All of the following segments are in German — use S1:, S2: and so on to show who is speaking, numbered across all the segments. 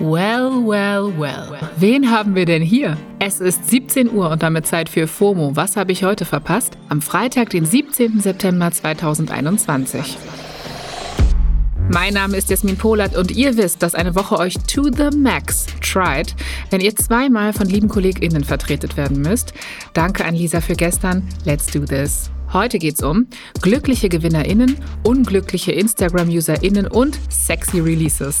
S1: Well, well, well. Wen haben wir denn hier? Es ist 17 Uhr und damit Zeit für FOMO. Was habe ich heute verpasst? Am Freitag, den 17. September 2021. Mein Name ist Jasmin Polat und ihr wisst, dass eine Woche euch to the max tried, wenn ihr zweimal von lieben KollegInnen vertretet werden müsst. Danke an Lisa für gestern. Let's do this. Heute geht's um glückliche GewinnerInnen, unglückliche Instagram-UserInnen und sexy Releases.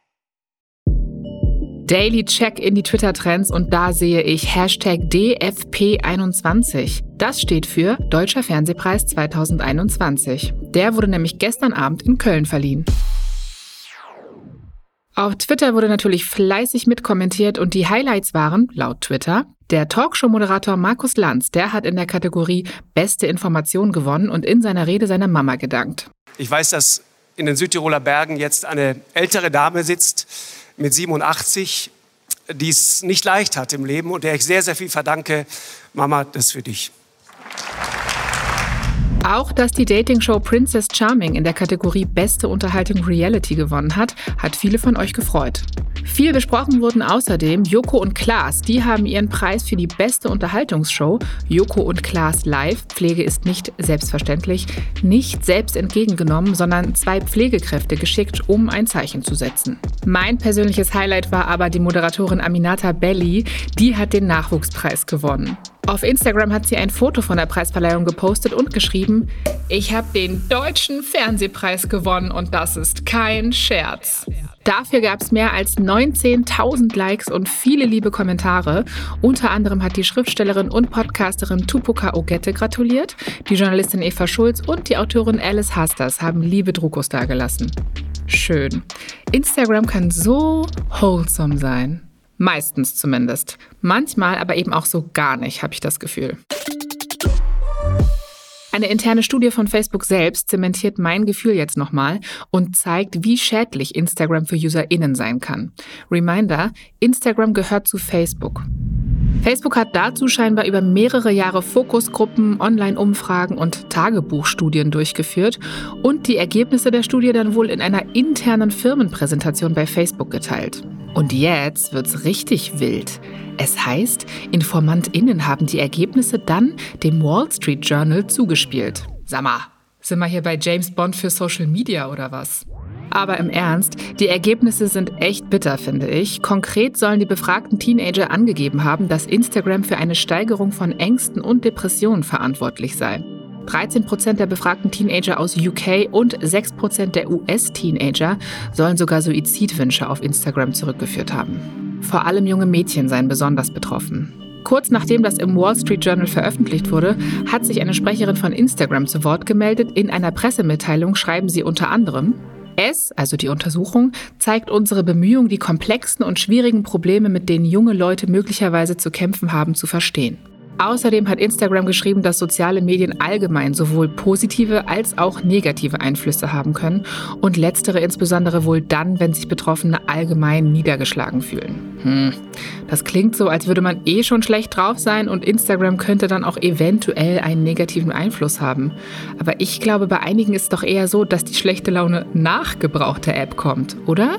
S1: Daily Check in die Twitter-Trends und da sehe ich Hashtag DFP21. Das steht für Deutscher Fernsehpreis 2021. Der wurde nämlich gestern Abend in Köln verliehen. Auf Twitter wurde natürlich fleißig mitkommentiert und die Highlights waren, laut Twitter, der Talkshow-Moderator Markus Lanz, der hat in der Kategorie Beste Information gewonnen und in seiner Rede seiner Mama gedankt.
S2: Ich weiß, dass in den Südtiroler Bergen jetzt eine ältere Dame sitzt mit 87, die es nicht leicht hat im Leben und der ich sehr, sehr viel verdanke. Mama, das für dich.
S1: Auch, dass die Dating-Show Princess Charming in der Kategorie Beste Unterhaltung Reality gewonnen hat, hat viele von euch gefreut. Viel besprochen wurden außerdem Joko und Klaas. Die haben ihren Preis für die beste Unterhaltungsshow Joko und Klaas Live. Pflege ist nicht selbstverständlich, nicht selbst entgegengenommen, sondern zwei Pflegekräfte geschickt, um ein Zeichen zu setzen. Mein persönliches Highlight war aber die Moderatorin Aminata Belli. Die hat den Nachwuchspreis gewonnen. Auf Instagram hat sie ein Foto von der Preisverleihung gepostet und geschrieben, ich habe den deutschen Fernsehpreis gewonnen und das ist kein Scherz. Dafür gab es mehr als 19.000 Likes und viele liebe Kommentare. Unter anderem hat die Schriftstellerin und Podcasterin Tupoka Ogette gratuliert, die Journalistin Eva Schulz und die Autorin Alice Hasters haben liebe Druckos dagelassen. Schön. Instagram kann so wholesome sein. Meistens zumindest. Manchmal aber eben auch so gar nicht, habe ich das Gefühl. Eine interne Studie von Facebook selbst zementiert mein Gefühl jetzt nochmal und zeigt, wie schädlich Instagram für UserInnen sein kann. Reminder, Instagram gehört zu Facebook. Facebook hat dazu scheinbar über mehrere Jahre Fokusgruppen, Online-Umfragen und Tagebuchstudien durchgeführt und die Ergebnisse der Studie dann wohl in einer internen Firmenpräsentation bei Facebook geteilt. Und jetzt wird's richtig wild. Es heißt, InformantInnen haben die Ergebnisse dann dem Wall Street Journal zugespielt. Sag mal, sind wir hier bei James Bond für Social Media oder was? Aber im Ernst, die Ergebnisse sind echt bitter, finde ich. Konkret sollen die befragten Teenager angegeben haben, dass Instagram für eine Steigerung von Ängsten und Depressionen verantwortlich sei. 13 Prozent der befragten Teenager aus UK und 6 Prozent der US-Teenager sollen sogar Suizidwünsche auf Instagram zurückgeführt haben. Vor allem junge Mädchen seien besonders betroffen. Kurz nachdem das im Wall Street Journal veröffentlicht wurde, hat sich eine Sprecherin von Instagram zu Wort gemeldet. In einer Pressemitteilung schreiben sie unter anderem, es, also die Untersuchung, zeigt unsere Bemühung, die komplexen und schwierigen Probleme, mit denen junge Leute möglicherweise zu kämpfen haben, zu verstehen. Außerdem hat Instagram geschrieben, dass soziale Medien allgemein sowohl positive als auch negative Einflüsse haben können und letztere insbesondere wohl dann, wenn sich Betroffene allgemein niedergeschlagen fühlen. Hm. Das klingt so, als würde man eh schon schlecht drauf sein und Instagram könnte dann auch eventuell einen negativen Einfluss haben. Aber ich glaube, bei einigen ist es doch eher so, dass die schlechte Laune nach gebrauchter App kommt, oder?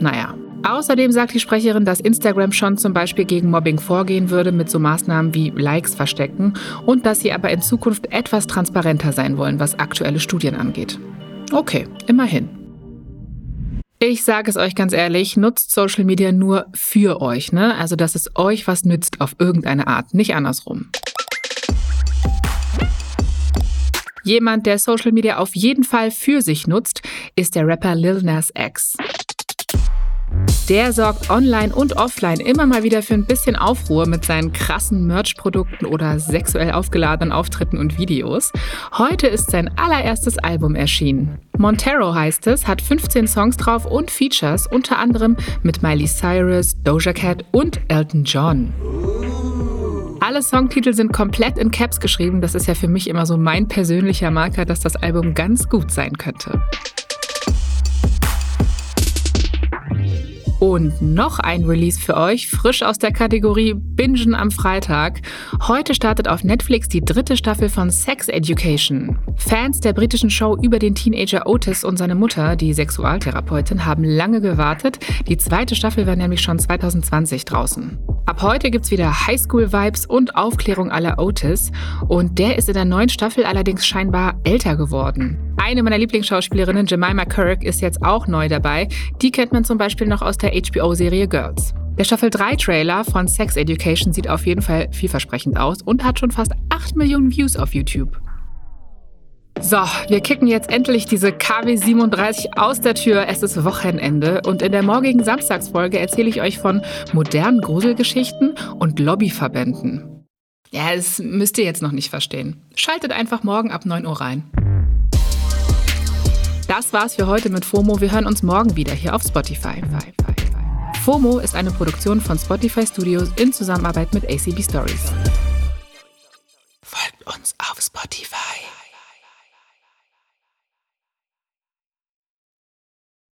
S1: Naja, Außerdem sagt die Sprecherin, dass Instagram schon zum Beispiel gegen Mobbing vorgehen würde mit so Maßnahmen wie Likes verstecken und dass sie aber in Zukunft etwas transparenter sein wollen, was aktuelle Studien angeht. Okay, immerhin. Ich sage es euch ganz ehrlich, nutzt Social Media nur für euch, ne? Also, dass es euch was nützt auf irgendeine Art, nicht andersrum. Jemand, der Social Media auf jeden Fall für sich nutzt, ist der Rapper Lil Nas X. Der sorgt online und offline immer mal wieder für ein bisschen Aufruhr mit seinen krassen Merch-Produkten oder sexuell aufgeladenen Auftritten und Videos. Heute ist sein allererstes Album erschienen. Montero heißt es, hat 15 Songs drauf und Features, unter anderem mit Miley Cyrus, Doja Cat und Elton John. Alle Songtitel sind komplett in Caps geschrieben. Das ist ja für mich immer so mein persönlicher Marker, dass das Album ganz gut sein könnte. Und noch ein Release für euch, frisch aus der Kategorie Bingen am Freitag. Heute startet auf Netflix die dritte Staffel von Sex Education. Fans der britischen Show über den Teenager Otis und seine Mutter, die Sexualtherapeutin, haben lange gewartet. Die zweite Staffel war nämlich schon 2020 draußen. Ab heute gibt's wieder Highschool-Vibes und Aufklärung aller Otis. Und der ist in der neuen Staffel allerdings scheinbar älter geworden. Eine meiner Lieblingsschauspielerinnen, Jemima Kirk, ist jetzt auch neu dabei. Die kennt man zum Beispiel noch aus der HBO-Serie Girls. Der Staffel 3-Trailer von Sex Education sieht auf jeden Fall vielversprechend aus und hat schon fast 8 Millionen Views auf YouTube. So, wir kicken jetzt endlich diese KW 37 aus der Tür. Es ist Wochenende und in der morgigen Samstagsfolge erzähle ich euch von modernen Gruselgeschichten und Lobbyverbänden. Ja, das müsst ihr jetzt noch nicht verstehen. Schaltet einfach morgen ab 9 Uhr rein. Das war's für heute mit FOMO. Wir hören uns morgen wieder hier auf Spotify. FOMO ist eine Produktion von Spotify Studios in Zusammenarbeit mit ACB Stories.